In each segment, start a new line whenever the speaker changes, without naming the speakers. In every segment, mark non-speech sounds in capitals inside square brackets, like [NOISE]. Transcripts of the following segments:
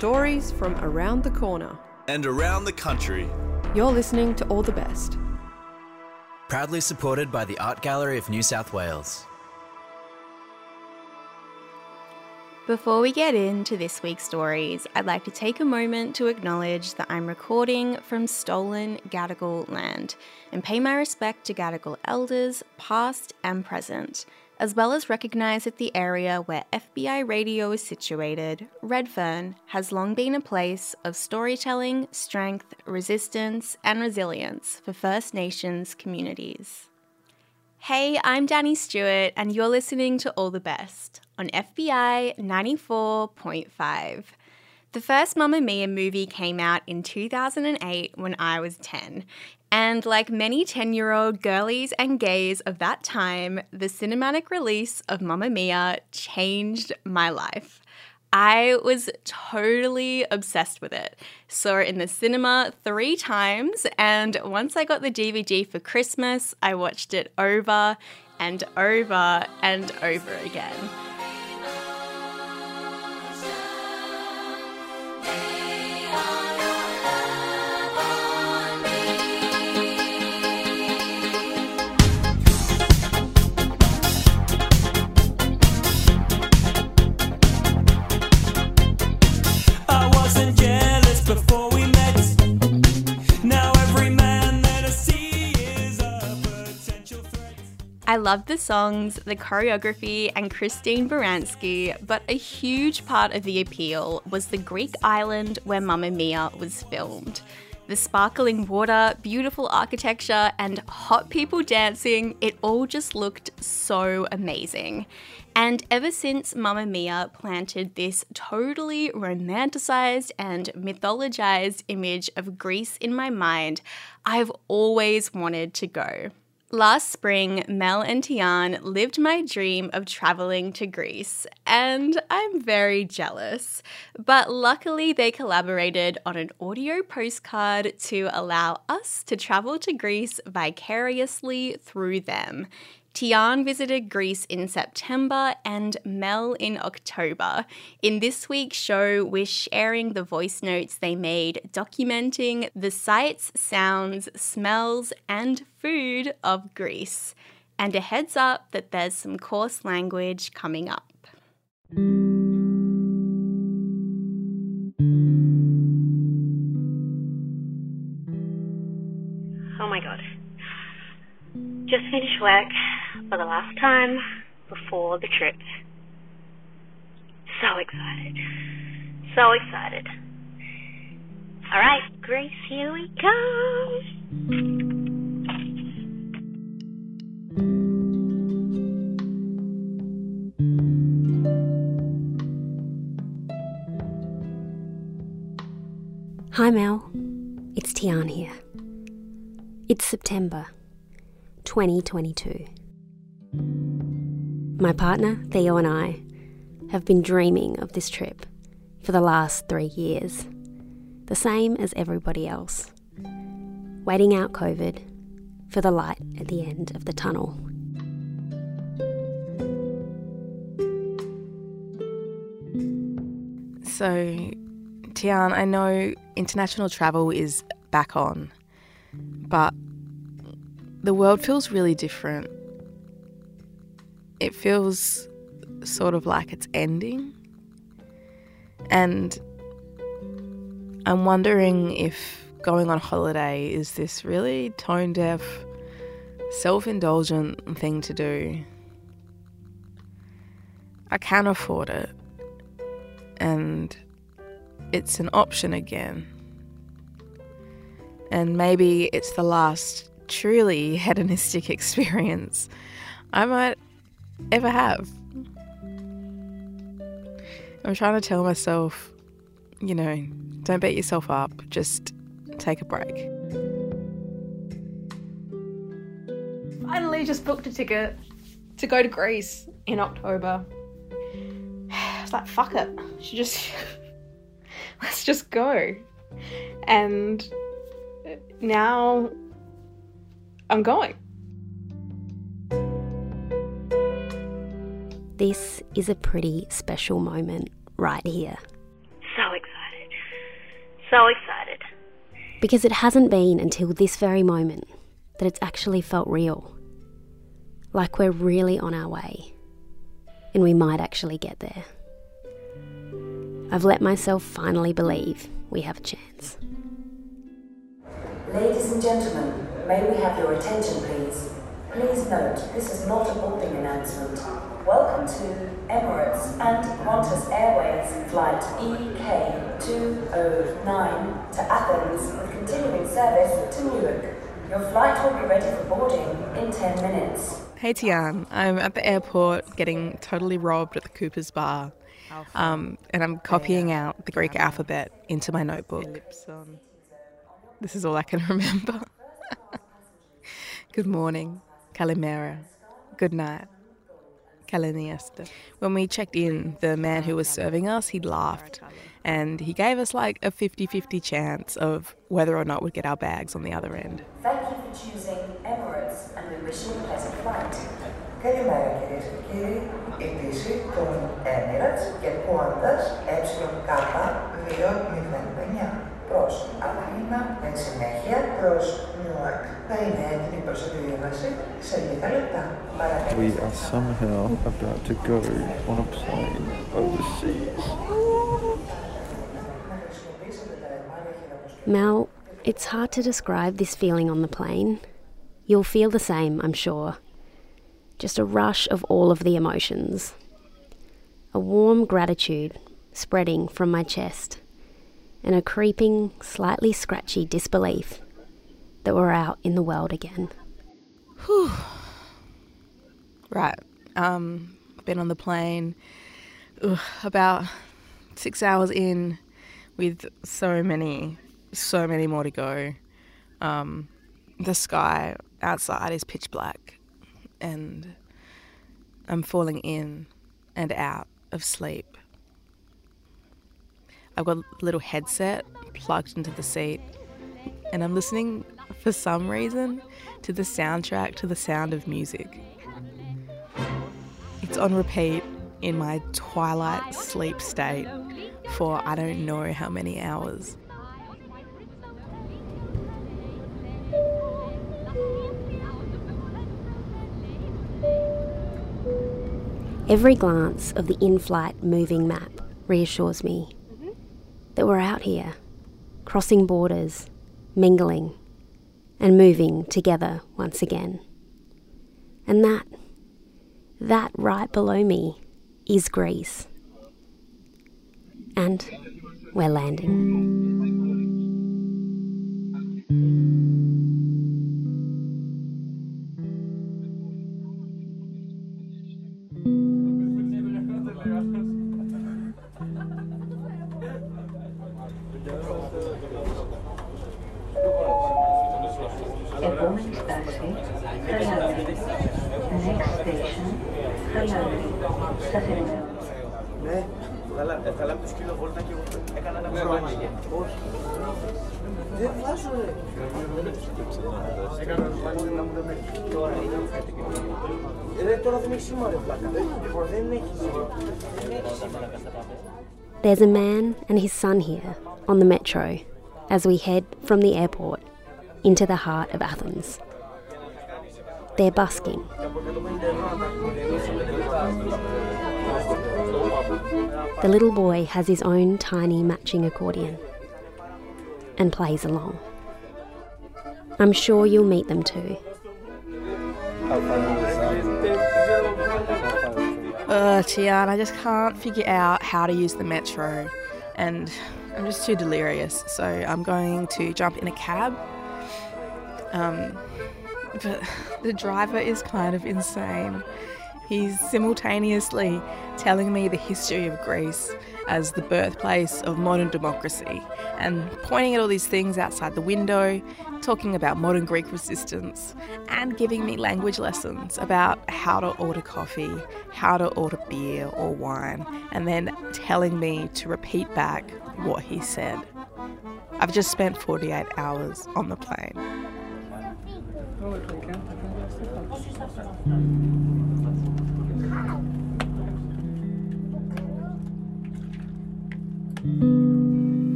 stories from around the corner.
and around the country.
You're listening to All the Best.
Proudly supported by the Art Gallery of New South Wales.
Before we get into this week's stories, I'd like to take a moment to acknowledge that I'm recording from stolen Gadigal land and pay my respect to Gadigal elders, past and present, as well as recognise that the area where FBI radio is situated, Redfern, has long been a place of storytelling, strength, resistance, and resilience for First Nations communities. Hey, I'm Danny Stewart, and you're listening to All the Best on FBI 94.5. The first Mamma Mia movie came out in 2008 when I was 10. And like many 10 year old girlies and gays of that time, the cinematic release of Mamma Mia changed my life. I was totally obsessed with it. Saw it in the cinema three times, and once I got the DVD for Christmas, I watched it over and over and over again.
I
loved the songs, the choreography, and Christine Baranski, but a huge part of the appeal was the Greek island where Mamma Mia was filmed. The sparkling water, beautiful architecture, and hot people dancing, it all just looked so amazing. And ever since Mamma Mia planted this totally romanticized and mythologized image of Greece in my mind, I've always wanted to go. Last spring, Mel and Tian lived my dream of traveling to Greece, and I'm very jealous. But luckily, they collaborated on an audio postcard to allow us to travel to Greece vicariously through them. Tian visited Greece in September and Mel in October. In this week's show, we're sharing the voice notes they made documenting the sights, sounds, smells, and food of Greece. And a heads up that there's some coarse language coming up.
Oh my god. Just finished work for the last time before the trip. So excited. So excited. Alright, Grace, here we go.
Hi Mel, it's Tian here. It's September 2022. My partner, Theo, and I have been dreaming of this trip for the last three years, the same as everybody else, waiting out COVID for the light at the end of the tunnel.
So, Tian, I know international travel is back on, but the world feels really different. It feels sort of like it's ending. And I'm wondering if going on holiday is this really tone deaf, self indulgent thing to do. I can afford it and it's an option again. And maybe it's the last truly [LAUGHS] hedonistic experience I might ever have. I'm trying to tell myself, you know, don't beat yourself up, just take a break.
Finally, just booked a ticket to go to Greece in October. [SIGHS] It's like, fuck it. She just [LAUGHS] let's just go. And now I'm going.
This is a pretty special moment right here.
So excited. so excited.
Because it hasn't been until this very moment that it's actually felt real. Like we're really on our way. And we might actually get there. I've let myself finally believe we have a chance.
Ladies and gentlemen, may we have your attention, please? Please note, this is not a boarding announcement. Welcome to Emirates and Qantas Airways Flight EK209 to Athens with continuing service to Newark. Your flight will be ready for boarding in 10 minutes.
Hey Tian, I'm at the airport getting totally robbed at the Cooper's Bar. Um, and I'm copying out the Greek alphabet into my notebook. This is all I can [LAUGHS] remember. Good morning, Kalimera. Good night, Kaliniesta. When we checked in, the man who was serving us, he laughed and he gave us like a 50 50 chance of whether or not we'd get our bags on the other end.
Thank you for choosing Emirates and we wish you a pleasant flight.
Καλημέρα κυρίες και κύριοι. Η πτήση των Emirates και Qantas EK209 προς Αθήνα εν συνέχεια προς Newark θα είναι έτοιμη προς επιβίβαση σε λίγα λεπτά. Παρακαλώ.
We are somehow about to go on a plane overseas.
Mal, it's hard to describe this feeling on the plane. You'll feel the same, I'm sure. Just a rush of all of the emotions. A warm gratitude spreading from my chest, and a creeping, slightly scratchy disbelief that we're out in the world again.
Whew. Right. Um, been on the plane ugh, about six hours in with so many, so many more to go. Um, the sky outside is pitch black, and I'm falling in and out of sleep. I've got a little headset plugged into the seat, and I'm listening for some reason to the soundtrack to the sound of music. It's on repeat in my twilight sleep state for I don't know how many hours.
Every glance of the in flight moving map reassures me that we're out here, crossing borders, mingling, and moving together once again. And that, that right below me is Greece. And we're landing. There's a man and his son here on the metro as we head from the airport into the heart of Athens. They're busking. The little boy has his own tiny matching accordion and plays along. I'm sure you'll meet them too.
Uh, Tian, I just can't figure out how to use the metro, and I'm just too delirious. So I'm going to jump in a cab. Um, but [LAUGHS] the driver is kind of insane. He's simultaneously telling me the history of Greece as the birthplace of modern democracy and pointing at all these things outside the window, talking about modern Greek resistance, and giving me language lessons about how to order coffee, how to order beer or wine, and then telling me to repeat back what he said. I've just spent 48 hours on the plane.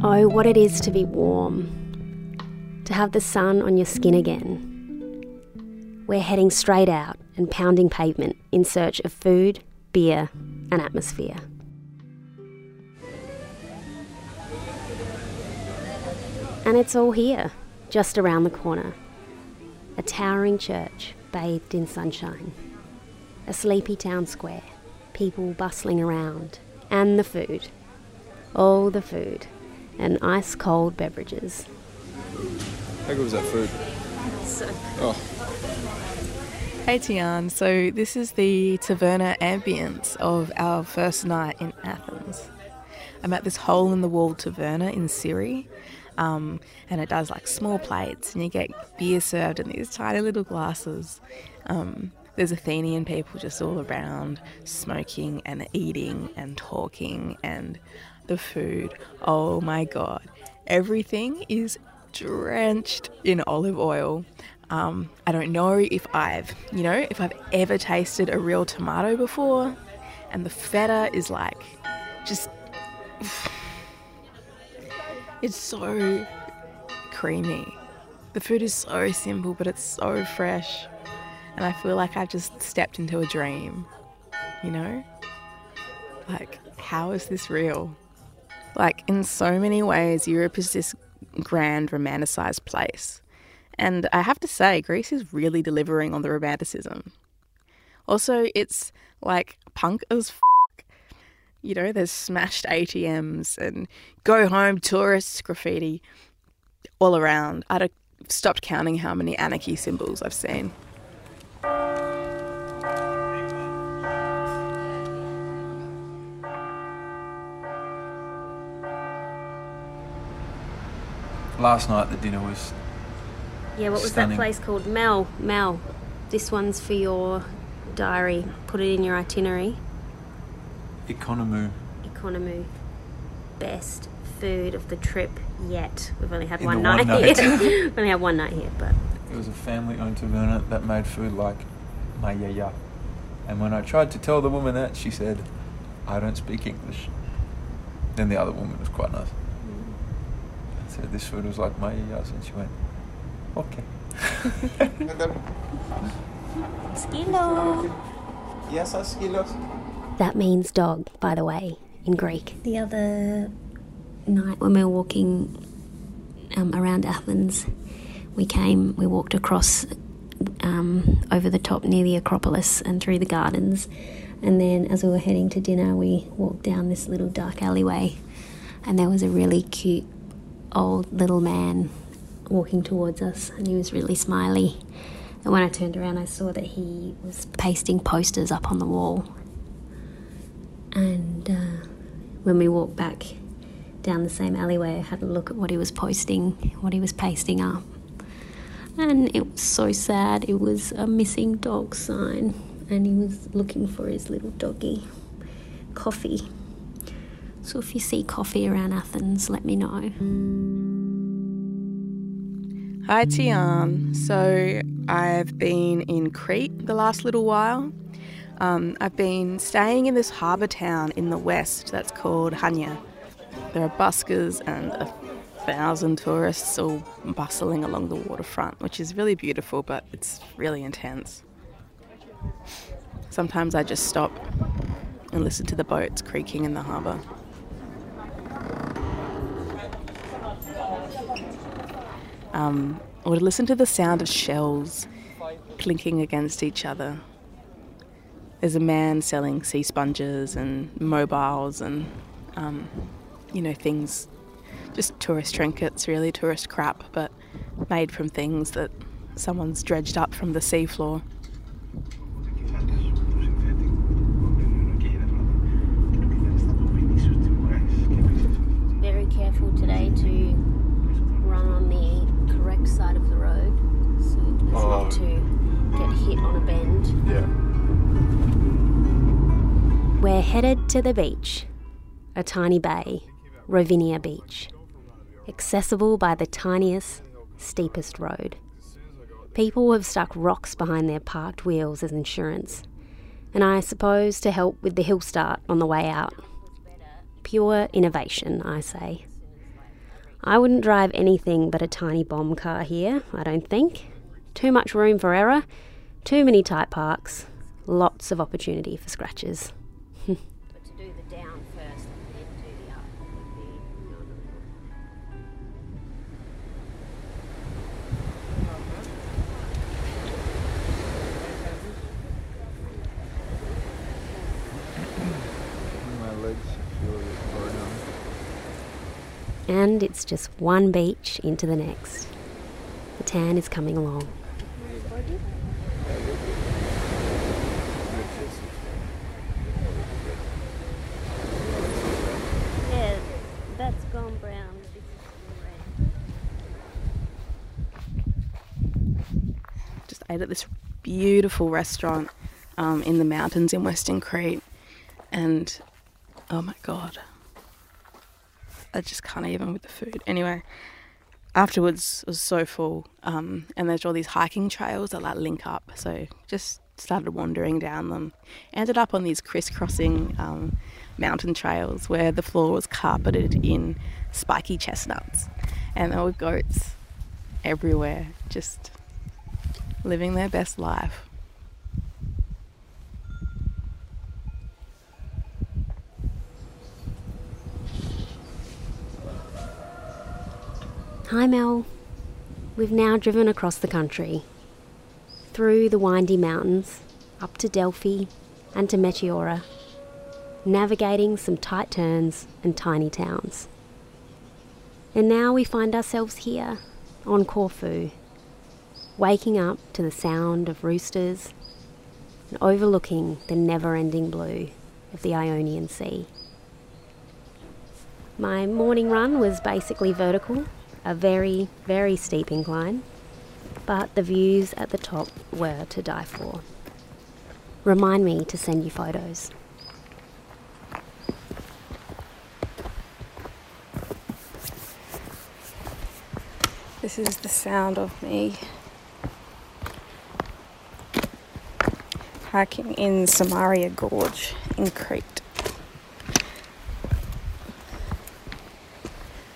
Oh, what it is to be warm, to have the sun on your skin again. We're heading straight out and pounding pavement in search of food, beer, and atmosphere. And it's all here, just around the corner. A towering church bathed in sunshine. A sleepy town square, people bustling around, and the food. All the food, and ice cold beverages.
How good was that food? Oh,
Hey Tian, so this is the taverna ambience of our first night in Athens. I'm at this hole in the wall taverna in Psyrri, um, and it does like small plates, and you get beer served in these tiny little glasses. Um, there's Athenian people just all around, smoking and eating and talking, and the food. Oh my god, everything is drenched in olive oil. Um, I don't know if I've, you know, if I've ever tasted a real tomato before, and the feta is like just. It's so creamy. The food is so simple, but it's so fresh. And I feel like I've just stepped into a dream, you know? Like, how is this real? Like, in so many ways, Europe is this grand, romanticized place. And I have to say, Greece is really delivering on the romanticism. Also, it's like punk as f. You know, there's smashed ATMs and go home tourists graffiti all around. I'd have stopped counting how many anarchy symbols I've seen.
last night the dinner was
Yeah, what was
Stunning.
that place called? Mel. Mel. This one's for your diary. Put it in your itinerary.
Oikonomou.
Oikonomou. Best food of the trip yet. We've only had one night,
night.
here. [LAUGHS] We've only had one night here, but.
It was a family owned taverna that made food like my yaya. And when I tried to tell the woman that, she said, I don't speak English. Then the other woman was quite nice. Mm. So this food was like my yaya's, and she went, okay. [LAUGHS] [LAUGHS]
Skilo.
Yes, skilos.
That means dog, by the way, in Greek. The other night when we were walking um, around Athens, we came, we walked across um, over the top near the Acropolis and through the gardens. And then as we were heading to dinner, we walked down this little dark alleyway, and there was a really cute old little man walking towards us, and he was really smiley. And when I turned around, I saw that he was pasting posters up on the wall. And uh, when we walked back down the same alleyway, I had a look at what he was posting, what he was pasting up. And it was so sad. It was a missing dog sign, and he was looking for his little doggy, Coffee. So if you see Coffee around Athens, let me know.
Hi, Tian. So, I've been in Crete the last little while. Um, I've been staying in this harbour town in the west that's called Hania. There are buskers and a thousand tourists all bustling along the waterfront, which is really beautiful, but it's really intense. Sometimes I just stop and listen to the boats creaking in the harbour. um, or to listen to the sound of shells clinking against each other. There's a man selling sea sponges and mobiles and, um, you know, things, just tourist trinkets, really, tourist crap, but made from things that someone's dredged up from the seafloor.
Very careful today to run on the correct side of the road so as
Oh.
not to get hit on a bend.
Yeah.
We're headed to the beach, a tiny bay, Rovinia Beach, accessible by the tiniest, steepest road. People have stuck rocks behind their parked wheels as insurance, and I suppose to help with the hill start on the way out. Pure innovation, I say. I wouldn't drive anything but a tiny bomb car here, I don't think. Too much room for error, too many tight parks, lots of opportunity for scratches.
But to do the down first and then do the up would be not
My legs feel a bit sore now.
And it's just one beach into the next. The tan is coming along.
Yeah, that's gone brown. This is red.
Ate at this beautiful restaurant um, in the mountains in Western Crete, and oh my god, I just can't even with the food. Anyway, afterwards was so full, um, and there's all these hiking trails that like link up. So just started wandering down them. Ended up on these crisscrossing um, mountain trails where the floor was carpeted in spiky chestnuts, and there were goats everywhere, just living their best life.
Hi, Mel. We've now driven across the country, through the windy mountains, up to Delphi and to Meteora, navigating some tight turns and tiny towns. And now we find ourselves here on Corfu, waking up to the sound of roosters and overlooking the never ending blue of the Ionian Sea. My morning run was basically vertical, a very, very steep incline, but the views at the top were to die for. Remind me to send you photos.
This is the sound of me hiking in Samaria Gorge in Crete.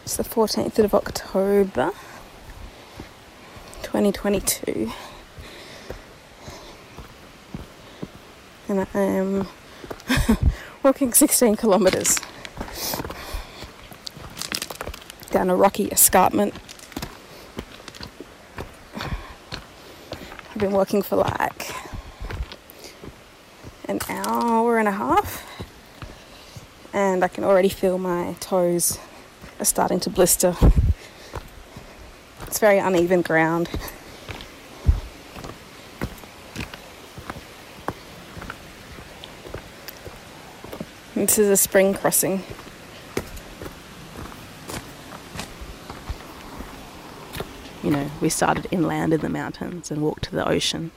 It's the 14th of October 2022. And I am [LAUGHS] walking 16 kilometres down a rocky escarpment I've been walking for like an hour and a half, and I can already feel my toes are starting to blister. It's very uneven ground. This is a spring crossing. you know, we started inland in the mountains and walked to the ocean.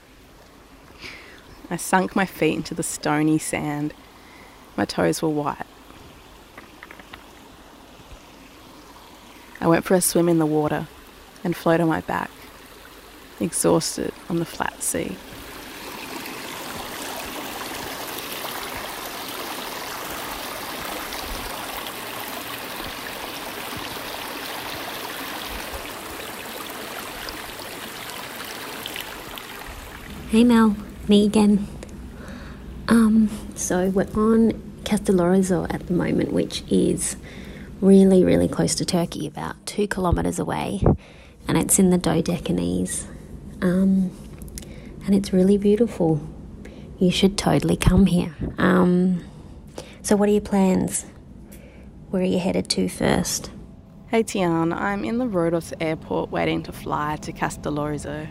I sunk my feet into the stony sand. My toes were white. I went for a swim in the water and float on my back, exhausted on the flat sea.
Hey Mel, me again. Um, so we're on Castellorizo at the moment, which is really, really close to Turkey, about two kilometres away, and it's in the Dodecanese. Um, and it's really beautiful. You should totally come here. Um, so, what are your plans? Where are you headed to first?
Hey Tian, I'm in the Rhodos airport waiting to fly to Castellorizo.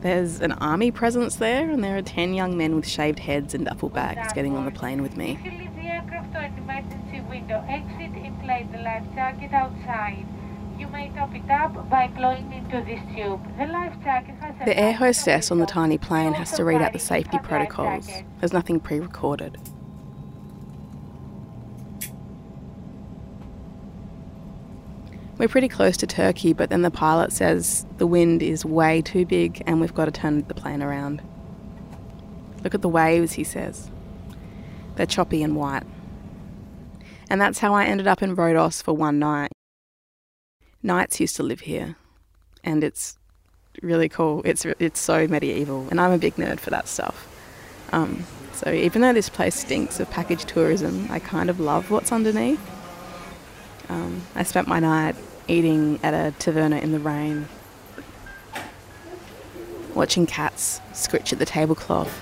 There's an army presence there, and there are 10 young men with shaved heads and duffel bags getting on the plane with me.
Exit inflate the life jacket outside. You may top it up by blowing into this tube. The life jacket has a
The air hostess on the tiny plane has to read out the safety protocols. There's nothing pre recorded. We're pretty close to Turkey, but then the pilot says the wind is way too big and we've got to turn the plane around. Look at the waves, he says. They're choppy and white. And that's how I ended up in Rhodos for one night. knights used to live here, and it's really cool. It's it's so medieval, and I'm a big nerd for that stuff. Um, so even though this place stinks of package tourism, I kind of love what's underneath. Um, I spent my night eating at a taverna in the rain, watching cats scritch at the tablecloth,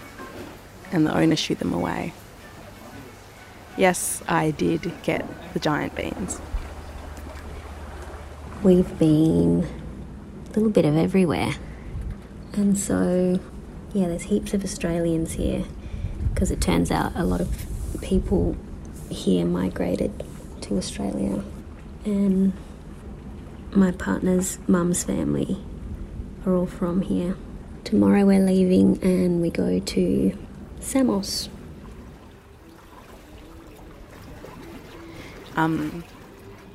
and the owner shoot them away. Yes, I did get the giant beans.
We've been a little bit of everywhere. And so, yeah, there's heaps of Australians here because it turns out a lot of people here migrated to Australia. And my partner's mum's family are all from here. Tomorrow we're leaving and we go to Samos.
Um,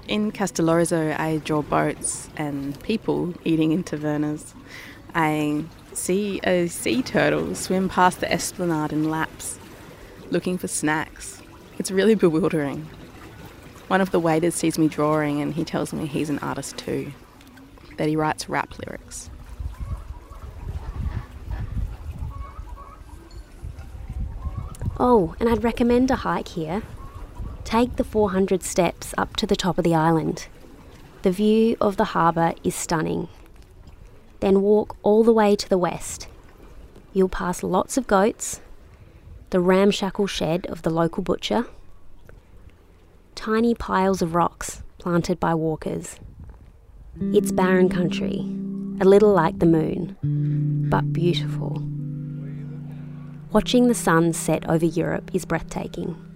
in Castellorizo, I draw boats and people eating in tavernas. I see a sea turtle swim past the esplanade in laps, looking for snacks. It's really bewildering. One of the waiters sees me drawing and he tells me he's an artist too, that he writes rap lyrics.
Oh, and I'd recommend a hike here. Take the 400 steps up to the top of the island. The view of the harbour is stunning. Then walk all the way to the west. You'll pass lots of goats, the ramshackle shed of the local butcher, tiny piles of rocks planted by walkers. It's barren country, a little like the moon, but beautiful. Watching the sun set over Europe is breathtaking.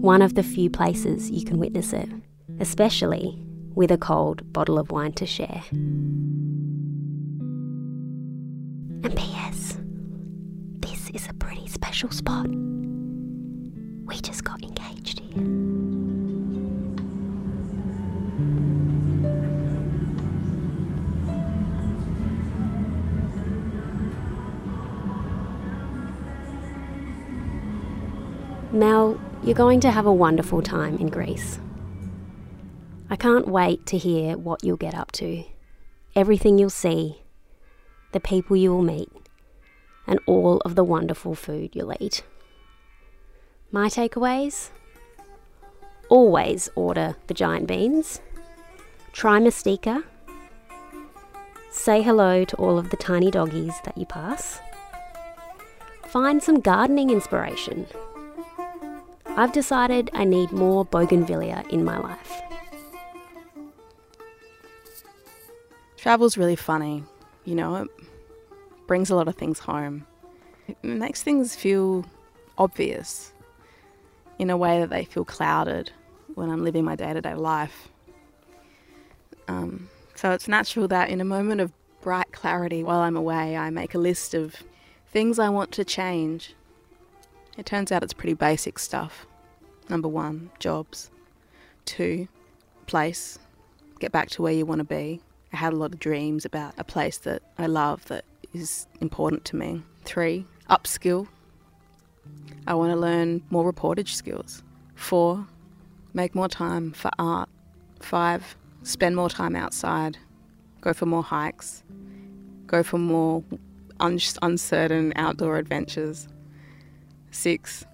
One of the few places you can witness it, especially with a cold bottle of wine to share. And P.S. This is a pretty special spot. We just got engaged here. Mel, you're going to have a wonderful time in Greece. I can't wait to hear what you'll get up to, everything you'll see, the people you will meet, and all of the wonderful food you'll eat. My takeaways? Always order the giant beans, try Mystica, say hello to all of the tiny doggies that you pass, find some gardening inspiration. I've decided I need more bougainvillea in my life.
Travel's really funny, you know, it brings a lot of things home. It makes things feel obvious in a way that they feel clouded when I'm living my day to day life. Um, so it's natural that in a moment of bright clarity while I'm away, I make a list of things I want to change. It turns out it's pretty basic stuff. Number one, jobs. Two, place. Get back to where you want to be. I had a lot of dreams about a place that I love that is important to me. Three, upskill. I want to learn more reportage skills. Four, make more time for art. Five, spend more time outside. Go for more hikes. Go for more un- uncertain outdoor adventures. Six,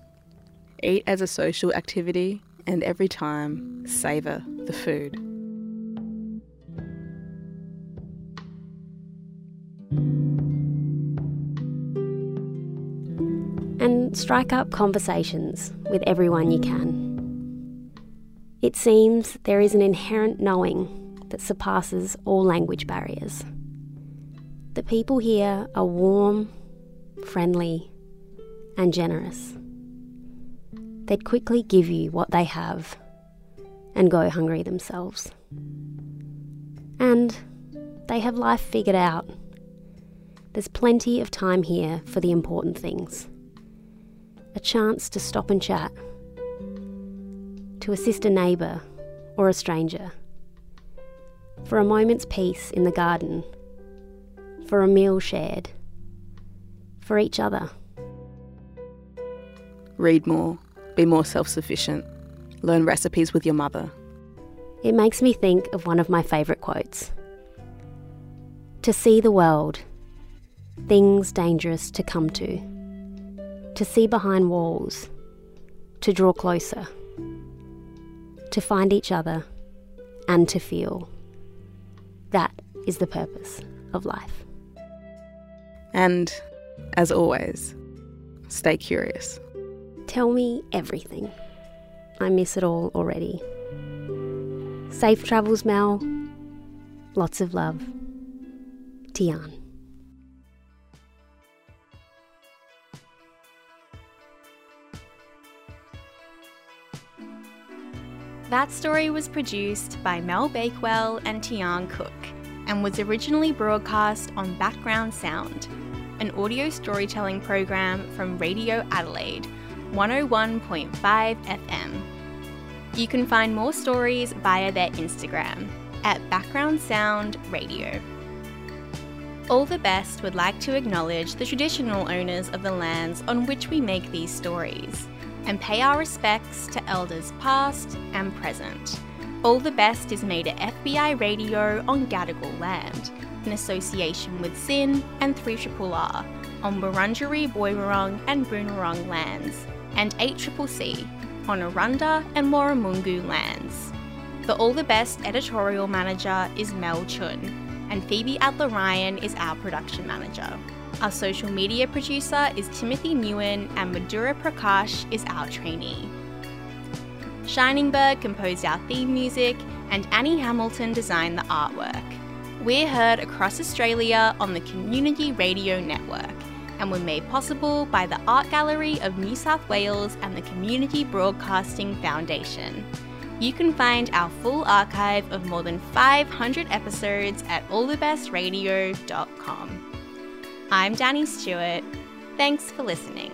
eat as a social activity and every time savour the food.
and strike up conversations with everyone you can. It seems there is an inherent knowing that surpasses all language barriers. The people here are warm, friendly, and generous. They'd quickly give you what they have and go hungry themselves. And they have life figured out. There's plenty of time here for the important things a chance to stop and chat, to assist a neighbour or a stranger, for a moment's peace in the garden, for a meal shared, for each other.
Read more, be more self sufficient, learn recipes with your mother.
It makes me think of one of my favourite quotes To see the world, things dangerous to come to, to see behind walls, to draw closer, to find each other, and to feel. That is the purpose of life.
And as always, stay curious.
Tell me everything. I miss it all already. Safe travels, Mel. Lots of love. Tian.
That story was produced by Mel Bakewell and Tian Cook and was originally broadcast on Background Sound, an audio storytelling program from Radio Adelaide 101.5 FM. You can find more stories via their Instagram at Background Sound Radio. All the Best would like to acknowledge the traditional owners of the lands on which we make these stories and pay our respects to elders past and present. All the Best is made at FBI Radio on Gadigal land, in association with SYN and 3RRR on Wurundjeri Woiwurrung and Boonwurrung lands, and 8CCC on Arunda and Warramungu lands. The All the Best editorial manager is Mel Chun, and Phoebe Adler Ryan is our production manager. Our social media producer is Timothy Nguyen, and Madhura Prakash is our trainee. Shining Bird composed our theme music, and Annie Hamilton designed the artwork. We're heard across Australia on the Community Radio Network and were made possible by the Art Gallery of New South Wales and the Community Broadcasting Foundation. You can find our full archive of more than 500 episodes at allthebestradio.com. I'm Danny Stewart. Thanks for listening.